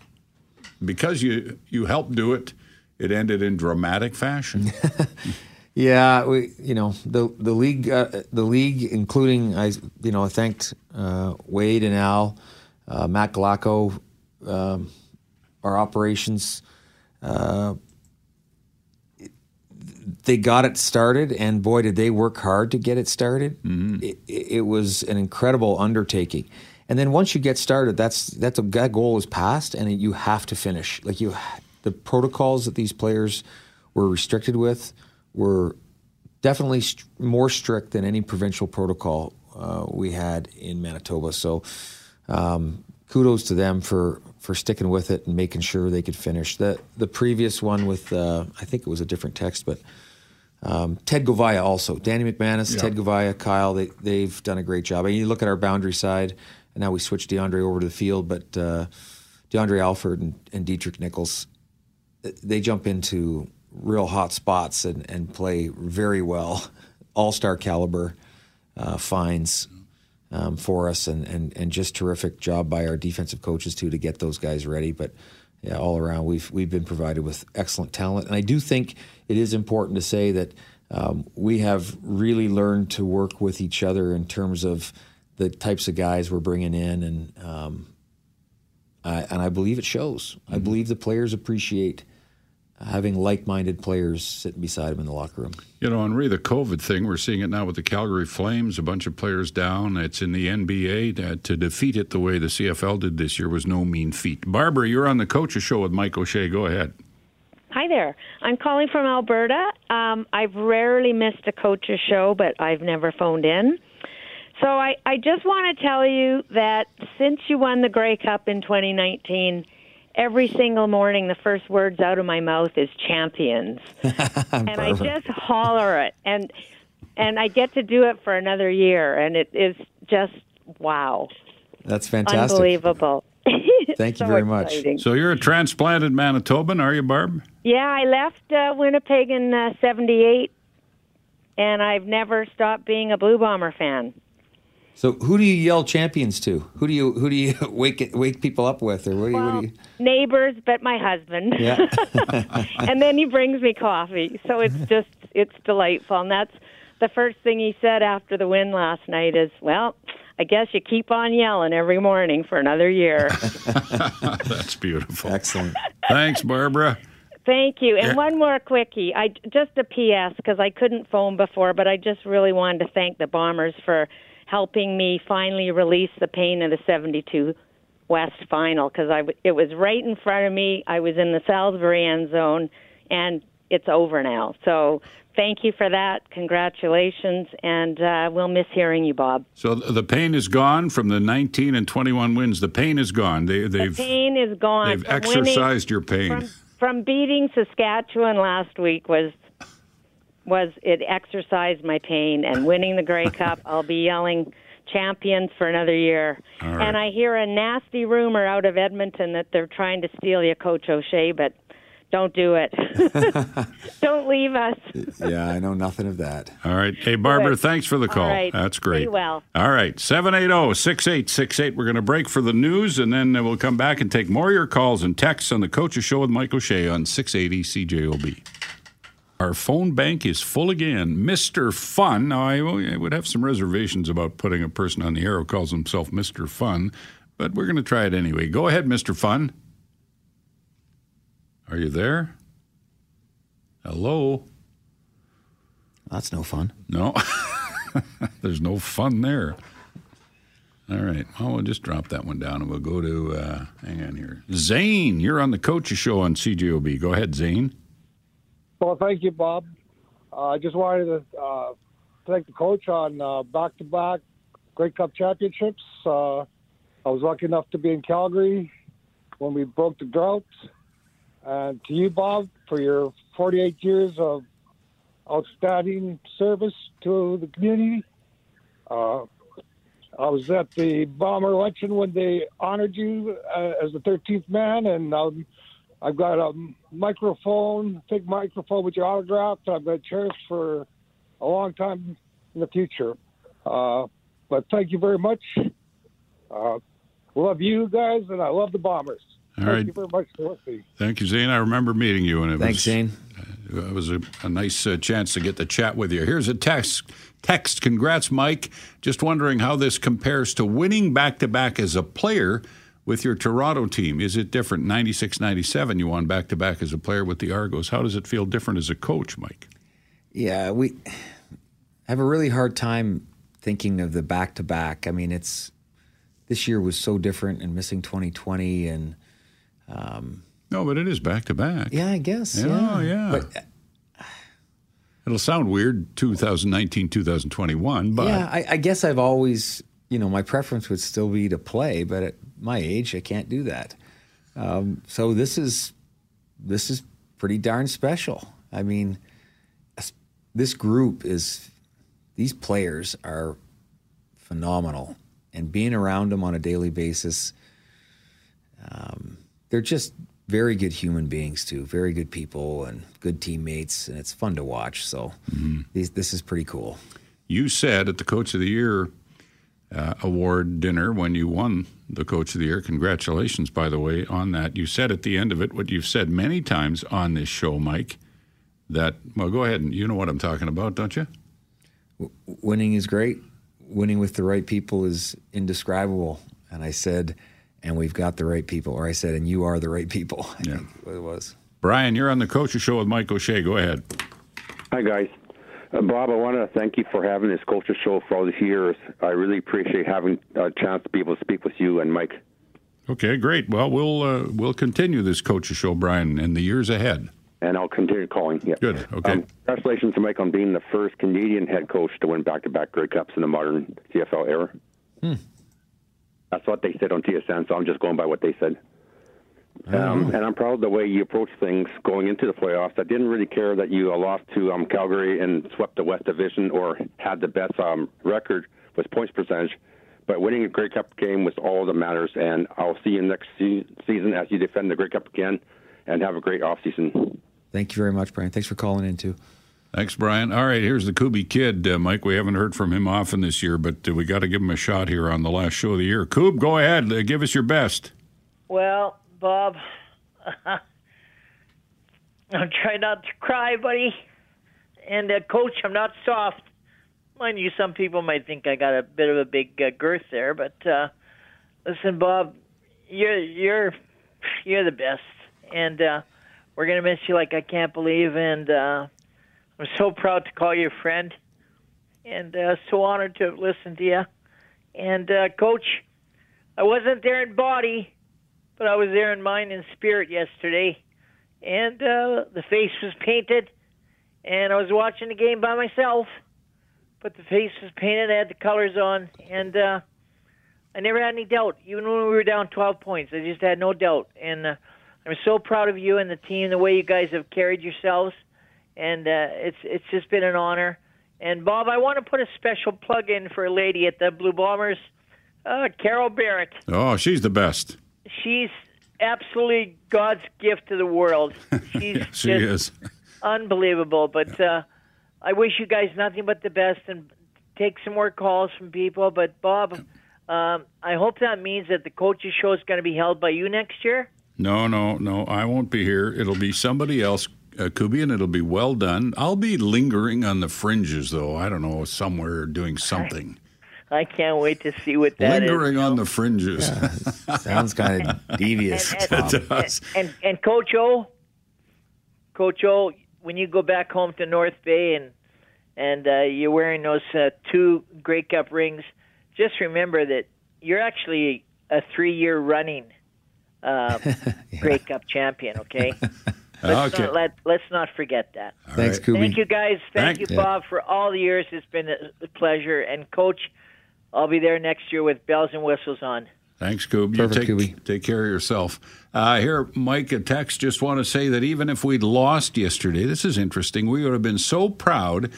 because you you helped do it, it ended in dramatic fashion. Yeah, we you know the the league uh, the league including I you know I thanked uh, Wade and Al, uh, Matt Galacco, um, our operations. Uh, they got it started, and boy, did they work hard to get it started. It, it was an incredible undertaking. And then once you get started, that's that's a, that goal is passed, and you have to finish. Like you, the protocols that these players were restricted with were definitely st- more strict than any provincial protocol uh, we had in Manitoba. So, um, kudos to them for for sticking with it and making sure they could finish. The the previous one with uh, I think it was a different text, but um, Ted Goveia also, Danny McManus, Yeah. Ted Goveia, Kyle, they they've done a great job. I mean, you look at our boundary side, and now we switched DeAndre over to the field, but uh, DeAndre Alford and, and Deatrick Nichols, they jump into real hot spots and, and play very well, all star caliber uh, finds um, for us, and, and and just terrific job by our defensive coaches too to get those guys ready. But yeah, all around we've we've been provided with excellent talent, and I do think it is important to say that um, we have really learned to work with each other in terms of the types of guys we're bringing in, and um, I, and I believe it shows. I believe the players appreciate having like-minded players sitting beside him in the locker room. You know, Henri, the COVID thing, we're seeing it now with the Calgary Flames, a bunch of players down. It's in the NBA. To, to defeat it the way the CFL did this year was no mean feat. Barbara, you're on the Coaches Show with Mike O'Shea. Go ahead. Hi there. I'm calling from Alberta. Um, I've rarely missed a coach's show, but I've never phoned in. So I, I just want to tell you that since you won the Grey Cup in 2019, every single morning the first words out of my mouth is champions. and I just holler it and and I get to do it for another year and it is just wow. That's fantastic. Unbelievable. Thank you So very much. exciting. So you're a transplanted Manitoban, are you, Barb? Yeah, I left uh, Winnipeg in uh, '78, and I've never stopped being a Blue Bomber fan. So, who do you yell champions to? Who do you who do you wake wake people up with, or what do you? what do you Neighbors, but my husband. yeah. and then he brings me coffee, so it's just it's delightful. And that's the first thing he said after the win last night is, "Well, I guess you keep on yelling every morning for another year." That's beautiful. Excellent. Thanks, Barbara. Thank you. And one more quickie. I just a PS because I couldn't phone before, but I just really wanted to thank the Bombers for helping me finally release the pain of the 72 West final because I it was right in front of me. I was in the Salisbury end zone, and it's over now. So thank you for that. Congratulations, and uh, we'll miss hearing you, Bob. So the pain is gone from the 19 and 21 wins. The pain is gone. They, The they've pain is gone. they've From winning- exercised your pain. from, from beating Saskatchewan last week was was it exercised my pain and winning the Grey Cup. I'll be yelling champions for another year. All right. And I hear a nasty rumor out of Edmonton that they're trying to steal you, Coach O'Shea, but don't do it. don't leave us. yeah, I know nothing of that. All right. Hey, Barbara, Good. thanks for the call. right. That's great. Be well. All right. oh, 780 6868. We're going to break for the news, and then we'll come back and take more of your calls and texts on the Coach's Show with Mike O'Shea on 680 CJOB. Our phone bank is full again. Mr. Fun. Now, I, I would have some reservations about putting a person on the air who calls himself Mr. Fun, but we're going to try it anyway. Go ahead, Mr. Fun. Are you there? Hello? That's no fun. No. There's no fun there. All right. Well, we'll just drop that one down and we'll go to, uh, hang on here. Zane, you're on the Coaches Show on CJOB. Go ahead, Zane. Well, thank you, Bob. Uh, I just wanted to uh, thank the coach on uh, back-to-back Grey Cup championships. Uh, I was lucky enough to be in Calgary when we broke the drought. And to you, Bob, for your 48 years of outstanding service to the community. Uh, I was at the bomber luncheon when they honored you uh, as the 13th man, and um, I've got a microphone, big microphone with your autograph that I'm going to cherish for a long time in the future. Uh, but thank you very much. Uh, love you guys, and I love the Bombers. All Thank right. you very much for listening. Thank you, Zane. I remember meeting you, and it Thanks, was Zane. It was a, a nice uh, chance to get to chat with you. Here's a text. Text. Congrats, Mike. Just wondering how this compares to winning back to back as a player with your Toronto team. Is it different? 96 97, you won back to back as a player with the Argos. How does it feel different as a coach, Mike? Yeah, we have a really hard time thinking of the back to back. I mean, it's this year was so different and missing 2020 and um, No, but it is back to back. yeah, I guess. Yeah, Yeah, yeah. But It'll sound weird 2019, 2021, but yeah, I, I guess I've always, you know, my preference would still be to play, but at my age, I can't do that. Um, so this is this is pretty darn special. I mean, this group is these players are phenomenal, and being around them on a daily basis, um, they're just very good human beings too, very good people and good teammates, and it's fun to watch. So these, this is pretty cool. you said at the Coach of the Year uh, award dinner when you won the Coach of the Year. Congratulations, by the way, on that. You said at the end of it what you've said many times on this show, Mike. That well, go ahead and you know what I'm talking about, don't you? winning is great. Winning with the right people is indescribable. And I said, and we've got the right people. Or I said, and you are the right people. I think it was. Brian, you're on the Coaches Show with Mike O'Shea. Go ahead. Hi, guys. Uh, Bob, I want to thank you for having this culture show for all these years. I really appreciate having a chance to be able to speak with you and Mike. Okay, great. Well, we'll uh, we'll continue this Coaches Show, Brian, in the years ahead. And I'll continue calling. Yeah. Good. Okay. Um, congratulations to Mike on being the first Canadian head coach to win back-to-back Grey Cups in the modern CFL era. Hmm. That's what they said on TSN, so I'm just going by what they said. Um, and I'm proud of the way you approach things going into the playoffs. I didn't really care that you uh, lost to um, Calgary and swept the West Division or had the best um, record with points percentage. But winning a Grey Cup game was all that matters. And I'll see you next se- season as you defend the Grey Cup again. And have a great offseason. Thank you very much, Brian. Thanks for calling in, too. Thanks, Brian. All right, here's the Kubi kid, uh, Mike. We haven't heard from him often this year, but uh, we got to give him a shot here on the last show of the year. Koob, go ahead. Uh, give us your best. Well, Bob, I'm trying not to cry, buddy. And uh, coach, I'm not soft. Mind you, some people might think I got a bit of a big uh, girth there, but uh, listen, Bob, you're you're you're the best, and uh, we're gonna miss you like I can't believe. And uh, I'm so proud to call you a friend, and uh, so honored to have listened to you. And uh, coach, I wasn't there in body, but I was there in mind and spirit yesterday, and uh, the face was painted, and I was watching the game by myself, but the face was painted. I had the colors on, and uh, I never had any doubt, even when we were down 12 points. I just had no doubt, and uh, I'm so proud of you and the team, the way you guys have carried yourselves, and uh, it's it's just been an honor. And Bob, I want to put a special plug in for a lady at the Blue Bombers, uh, Carol Barrett Oh, she's the best. She's absolutely God's gift to the world. She's She is. unbelievable. But uh, I wish you guys nothing but the best and take some more calls from people. But Bob, um, I hope that means that the coaches show is going to be held by you next year. No, no, no. I won't be here. It'll be somebody else, uh, Kubi, and it'll be well done. I'll be lingering on the fringes, though. I don't know, somewhere doing something. I can't wait to see what that is. lingering on the fringes. Sounds kind of devious. And, Bob. It does. and and Coach O, Coach O, when you go back home to North Bay and and uh, you're wearing those uh, two Grey Cup rings, just remember that you're actually a three-year running uh, Grey Cup champion. Okay. Let's Okay. not let let's not forget that. Thanks, Kubi. Thank you guys. Thank, Thank- you, Yeah. Bob, for all the years. It's been a a pleasure. And Coach, I'll be there next year with bells and whistles on. Thanks, Coob. You Perfect, take, Kubi. take care of yourself. Uh, here, Mike, a text just want to say that even if we'd lost yesterday, this is interesting. We would have been so proud,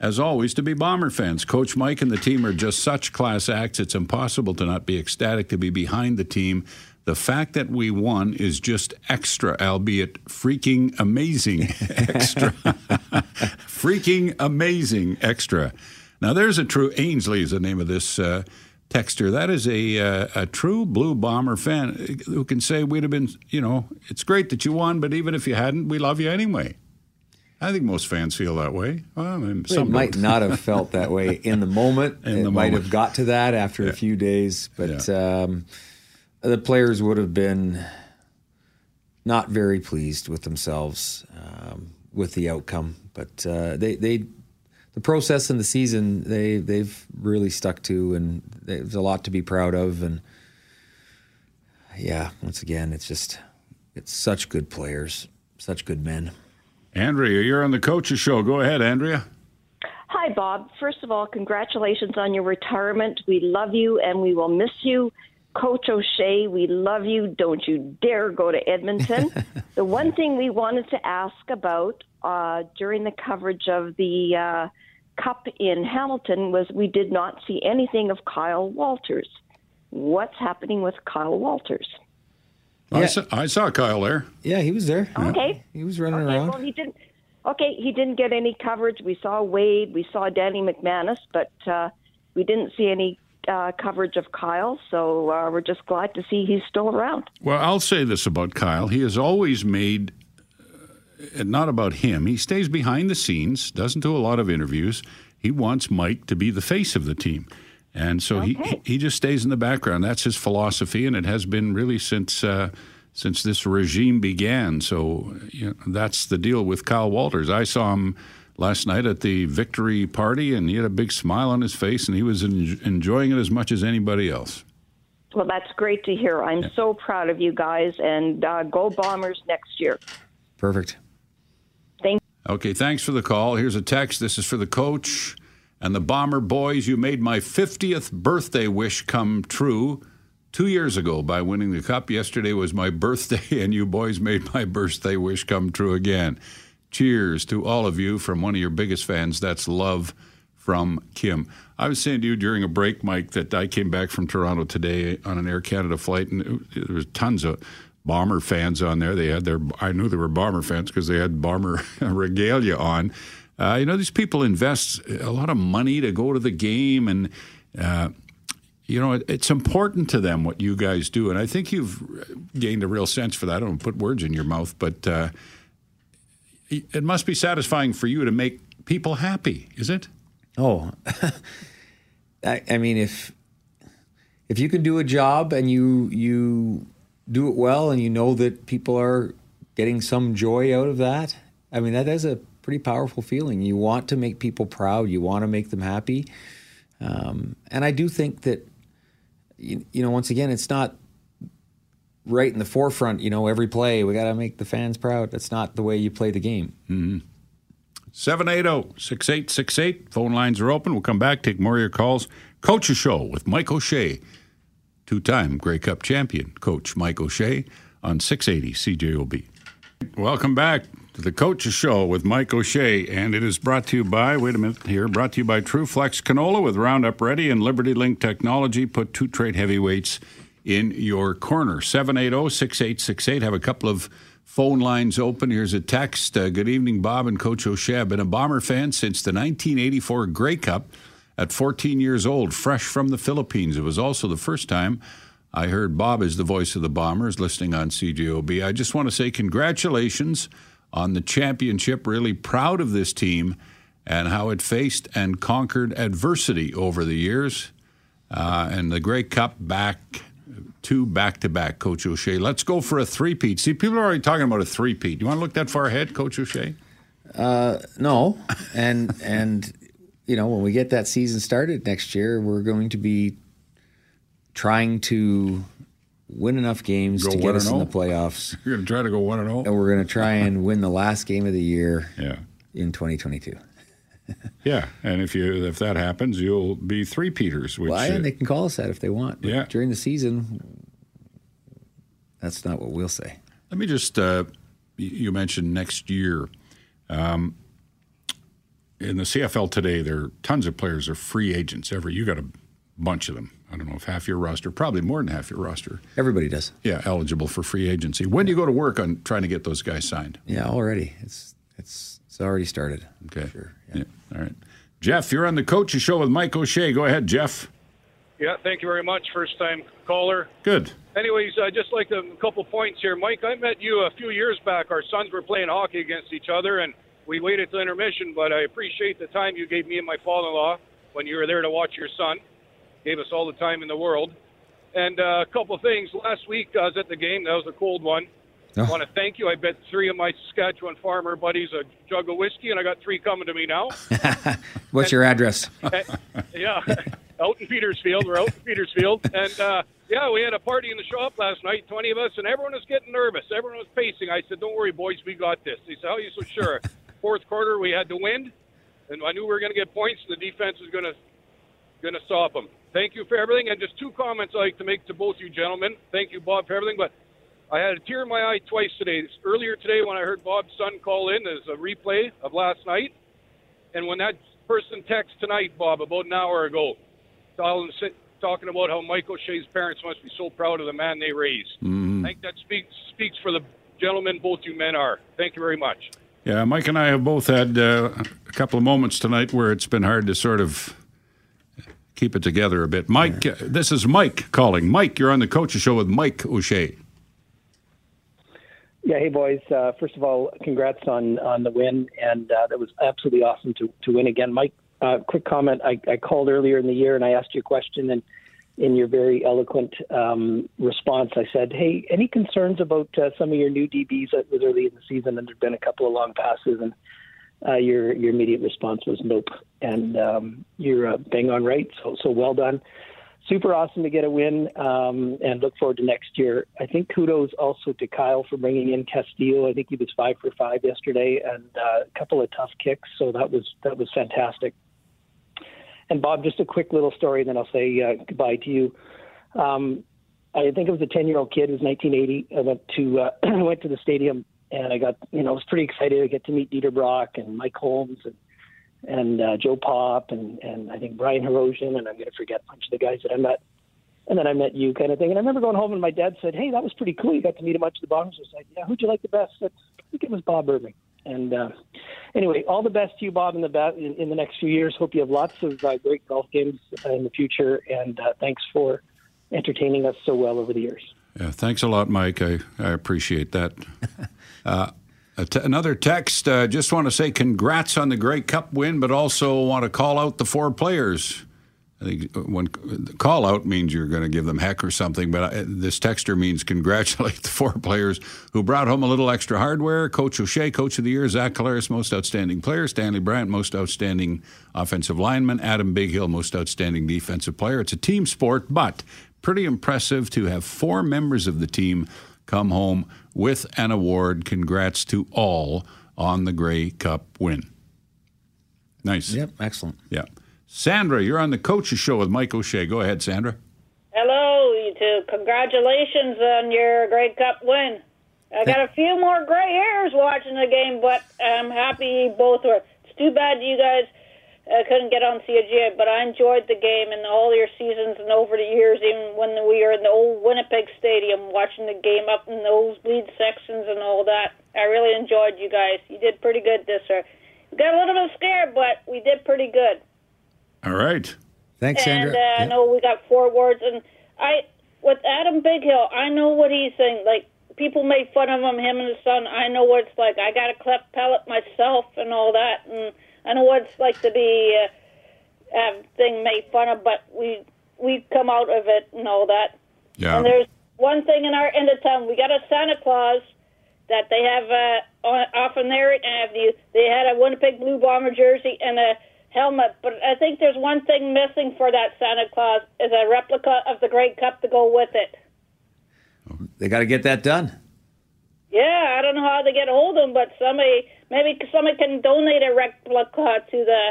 as always, to be Bomber fans. Coach Mike and the team are just such class acts. It's impossible to not be ecstatic to be behind the team. The fact that we won is just extra, albeit freaking amazing extra. freaking amazing extra. Now, there's a true, Ainsley is the name of this uh, texter. That is a uh, a true Blue Bomber fan who can say we'd have been, you know, it's great that you won, but even if you hadn't, we love you anyway. I think most fans feel that way. Well, and They some might don't. have felt that way in the moment. In it the might moment. have got to that after a few days, but um, the players would have been not very pleased with themselves um, with the outcome. But uh, they, they, the process and the season, they they've really stuck to, and there's a lot to be proud of. And yeah, once again, it's just it's such good players, such good men. Andrea, you're on the coaches show. Go ahead, Andrea. Hi, Bob. First of all, congratulations on your retirement. We love you and we will miss you. Coach O'Shea, we love you. Don't you dare go to Edmonton. the one thing we wanted to ask about uh, during the coverage of the uh, Cup in Hamilton was we did not see anything of Kyle Walters. What's happening with Kyle Walters? I, saw, I saw Kyle there. Yeah, he was there. Okay. He was running okay, around. Well, he didn't. Okay, he didn't get any coverage. We saw Wade, we saw Danny McManus, but uh, we didn't see any uh, coverage of Kyle. So uh, we're just glad to see he's still around. Well, I'll say this about Kyle. He has always made, not about him, he stays behind the scenes, doesn't do a lot of interviews. He wants Mike to be the face of the team. And so he, he just stays in the background. That's his philosophy, and it has been really since uh, since this regime began. So you know, that's the deal with Kyle Walters. I saw him last night at the victory party, and he had a big smile on his face, and he was en- enjoying it as much as anybody else. Well, that's great to hear. I'm so proud of you guys, and uh, go Bombers next year. Perfect. Okay, thanks for the call. Here's a text. This is for the coach and the Bomber boys. You made my 50th birthday wish come true two years ago by winning the cup. Yesterday was my birthday, and you boys made my birthday wish come true again. Cheers to all of you from one of your biggest fans. That's love from Kim. I was saying to you during a break, Mike, that I came back from Toronto today on an Air Canada flight, and there was tons of Bomber fans on there. They had their, I knew they were Bomber fans because they had Bomber regalia on. Uh, you know, these people invest a lot of money to go to the game, and uh, you know, it, it's important to them what you guys do. And I think you've gained a real sense for that. I don't put words in your mouth, but uh, it must be satisfying for you to make people happy, is it? Oh, I, I mean, if if you can do a job and you you do it well, and you know that people are getting some joy out of that, I mean, that is a pretty powerful feeling. You want to make people proud. You want to make them happy, um, and I do think that you, you know, once again, it's not right in the forefront. You know, every play we got to make the fans proud. That's not the way you play the game. Mm-hmm. 780 6868. Phone lines are open. We'll come back, take more of your calls. Coach's Show with Mike O'Shea, two time Grey Cup champion, Coach Mike O'Shea on 680 CJOB. Welcome back to the Coach's Show with Mike O'Shea, and it is brought to you by, wait a minute here, brought to you by TruFlex Canola with Roundup Ready and Liberty Link Technology. Put two trade heavyweights in your corner. 780 6868. Have a couple of phone lines open. Here's a text. Uh, good evening, Bob and Coach O'Shea. I've been a Bomber fan since the 1984 Grey Cup at 14 years old, fresh from the Philippines. It was also the first time I heard Bob as the voice of the Bombers listening on CJOB. I just want to say congratulations on the championship. Really proud of this team and how it faced and conquered adversity over the years. Uh, and the Grey Cup back two back to back, Coach O'Shea. Let's go for a three-peat. See, people are already talking about a three-peat. You want to look that far ahead, Coach O'Shea? Uh, no, and and you know when we get that season started next year, we're going to be trying to win enough games Go to get us in oh? the playoffs. You're going to try to go one and zero, and we're going to try and win the last game of the year. Yeah. in 2022. Yeah, and if you if that happens, you'll be three Peters. Which well, uh, and they can call us that if they want. But Yeah. during the season, that's not what we'll say. Let me just. Uh, you mentioned next year. Um, in the CFL today, there are tons of players are free agents. Every you got a bunch of them. I don't know if half your roster, probably more than half your roster. Everybody does. Yeah, eligible for free agency. When do you go to work on trying to get those guys signed? Yeah, already. It's it's it's already started. Okay. Sure. Yeah. All right. Jeff, you're on the Coaches Show with Mike O'Shea. Go ahead, Jeff. Yeah, thank you very much. First time caller. Good. Anyways, I just like a couple points here. Mike, I met you a few years back. Our sons were playing hockey against each other, and we waited till intermission, but I appreciate the time you gave me and my father in law when you were there to watch your son. Gave us all the time in the world. And uh, a couple of things. Last week I was at the game. That was a cold one. I want to thank you. I bet three of my Saskatchewan farmer buddies a jug of whiskey, and I got three coming to me now. What's your address? yeah, out in Petersfield. We're out in Petersfield, and uh, yeah, we had a party in the shop last night, twenty of us, and everyone was getting nervous. Everyone was pacing. I said, "Don't worry, boys, we got this." They said, "How are you so sure?" Fourth quarter, we had the wind, and I knew we were going to get points. And the defense was going to going to stop them. Thank you for everything, and just two comments I'd like to make to both you gentlemen. Thank you, Bob, for everything, but. I had a tear in my eye twice today. Earlier today, when I heard Bob's son call in, as a replay of last night, and when that person texted tonight, Bob, about an hour ago, talking about how Michael O'Shea's parents must be so proud of the man they raised. Mhm. I think that speaks speaks for the gentlemen both you men are. Thank you very much. Yeah, Mike and I have both had uh, a couple of moments tonight where it's been hard to sort of keep it together a bit. Mike, uh, this is Mike calling. Mike, you're on the Coaches Show with Mike O'Shea. Yeah, hey boys. Uh, first of all, congrats on on the win, and uh, that was absolutely awesome to to win again. Mike, uh, quick comment. I, I called earlier in the year and I asked you a question, and in your very eloquent um, response, I said, "Hey, any concerns about uh, some of your new DBs? that was early in the season, and there'd been a couple of long passes, and uh, your your immediate response was nope, and um, you're uh, bang on right. So so well done. Super awesome to get a win, um, and look forward to next year. I think kudos also to Kyle for bringing in Castillo. I think he was five for five yesterday, and uh, a couple of tough kicks. So that was that was fantastic. And Bob, just a quick little story, and then I'll say uh, goodbye to you. Um, I think it was a ten-year-old kid. It was 1980. I went to uh, I went to the stadium, and I got you know I was pretty excited to get to meet Dieter Brock and Mike Holmes and and uh, Joe Pop and and I think Brian Hirosian, and I'm going to forget a bunch of the guys that I met. And then I met you, kind of thing. And I remember going home, and my dad said, "Hey, that was pretty cool. You got to meet a bunch of the Bombers." I was like, "Yeah, who'd you like the best?" I, said, I think it was Bob Irving. And uh, anyway, all the best to you, Bob, in the ba- in, in the next few years. Hope you have lots of uh, great golf games uh, in the future. And uh, thanks for entertaining us so well over the years. Yeah, thanks a lot, Mike. I, I appreciate that. Uh, a t- another text. Uh, just want to say congrats on the Grey Cup win, but also want to call out the four players. I think uh, when call out means you're going to give them heck or something, but I, this texter means congratulate the four players who brought home a little extra hardware. Coach O'Shea, Coach of the Year, Zach Collaros, Most Outstanding Player, Stanley Bryant, Most Outstanding Offensive Lineman, Adam Bighill, Most Outstanding Defensive Player. It's a team sport, but pretty impressive to have four members of the team come home with an award. Congrats to all on the Grey Cup win. Nice. Yep, excellent. Yeah. Sandra, you're on the Coaches Show with Mike O'Shea. Go ahead, Sandra. Hello, you two. Congratulations on your Grey Cup win. I got a few more gray hairs watching the game, but I'm happy you both were. It's too bad you guys uh, couldn't get on COG, but I enjoyed the game and all your seasons and over the years, even when we were in the old Winnipeg Stadium watching the game up in those lead sections and all that. I really enjoyed you guys. You did pretty good this year. We got a little bit scared, but we did pretty good. All right. Thanks, and, uh, I know we got four words, and I with Adam Bighill, I know what he's saying. Like people make fun of him, him and his son. I know what it's like. I got a cleft palate myself and all that, and I know what it's like to be uh, have thing made fun of. But we we come out of it and all that. Yeah. And there's one thing in our end of town. We got a Santa Claus that they have uh, on, off on their Avenue. They had a Winnipeg Blue Bomber jersey and a helmet, but I think there's one thing missing for that Santa Claus is a replica of the Grey Cup to go with it. They got to get that done. Yeah, I don't know how they get a hold of them, but somebody maybe somebody can donate a replica to the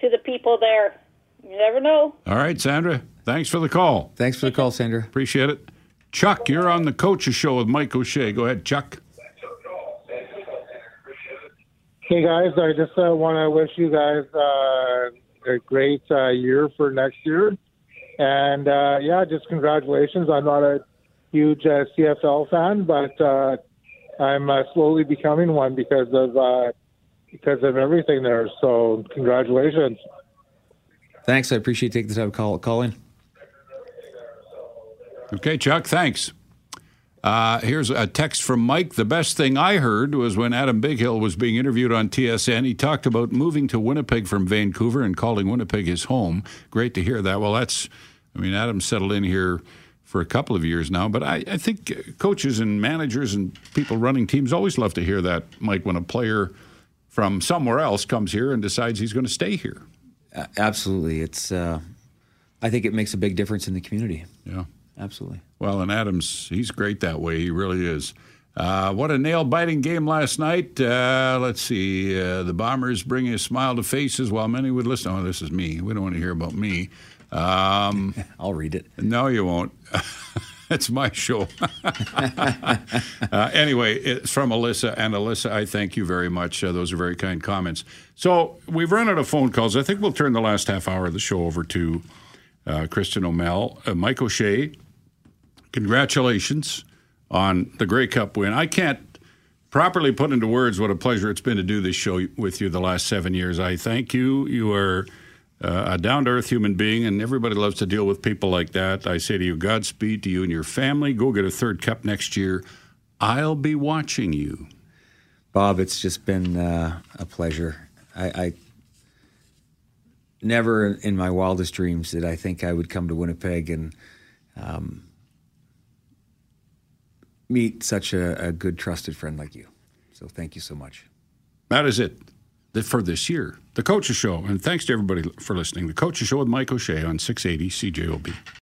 to the people there. You never know. All right, Sandra. Thanks for the call. Thanks for the call, Sandra. Appreciate it. Chuck, you're on the Coaches Show with Mike O'Shea. Go ahead, Chuck. Hey guys, I just uh, want to wish you guys uh, a great uh, year for next year, and uh, yeah, just congratulations. I'm not a huge uh, CFL fan, but uh, I'm uh, slowly becoming one because of uh, because of everything there. So congratulations. Thanks. I appreciate taking the time to call, call in. Okay, Chuck, thanks. Uh, here's a text from Mike. The best thing I heard was when Adam Bighill was being interviewed on TSN. He talked about moving to Winnipeg from Vancouver and calling Winnipeg his home. Great to hear that. Well, that's, I mean, Adam settled in here for a couple of years now, but I, I think coaches and managers and people running teams always love to hear that, Mike, when a player from somewhere else comes here and decides he's going to stay here. Absolutely. It's, uh, I think it makes a big difference in the community. Yeah. Absolutely. Well, and Adams, he's great that way. He really is. Uh, what a nail biting game last night. Uh, let's see. Uh, the Bombers bringing a smile to faces while many would listen. Oh, this is me. We don't want to hear about me. Um, I'll read it. No, you won't. That's my show. uh, anyway, it's from Alyssa. And Alyssa, I thank you very much. Uh, those are very kind comments. So we've run out of phone calls. I think we'll turn the last half hour of the show over to uh, Kristen O'Mell. Uh, Mike O'Shea, congratulations on the Grey Cup win. I can't properly put into words what a pleasure it's been to do this show with you the last seven years. I thank you. You are uh, a down to earth human being, and everybody loves to deal with people like that. I say to you, Godspeed to you and your family. Go get a third cup next year. I'll be watching you. Bob, it's just been uh, a pleasure. I, I never in my wildest dreams did I think I would come to Winnipeg and um, meet such a, a, good, trusted friend like you. So thank you so much. That is it for this year. The Coaches Show. And thanks to everybody for listening. The Coaches Show with Mike O'Shea on 680 CJOB.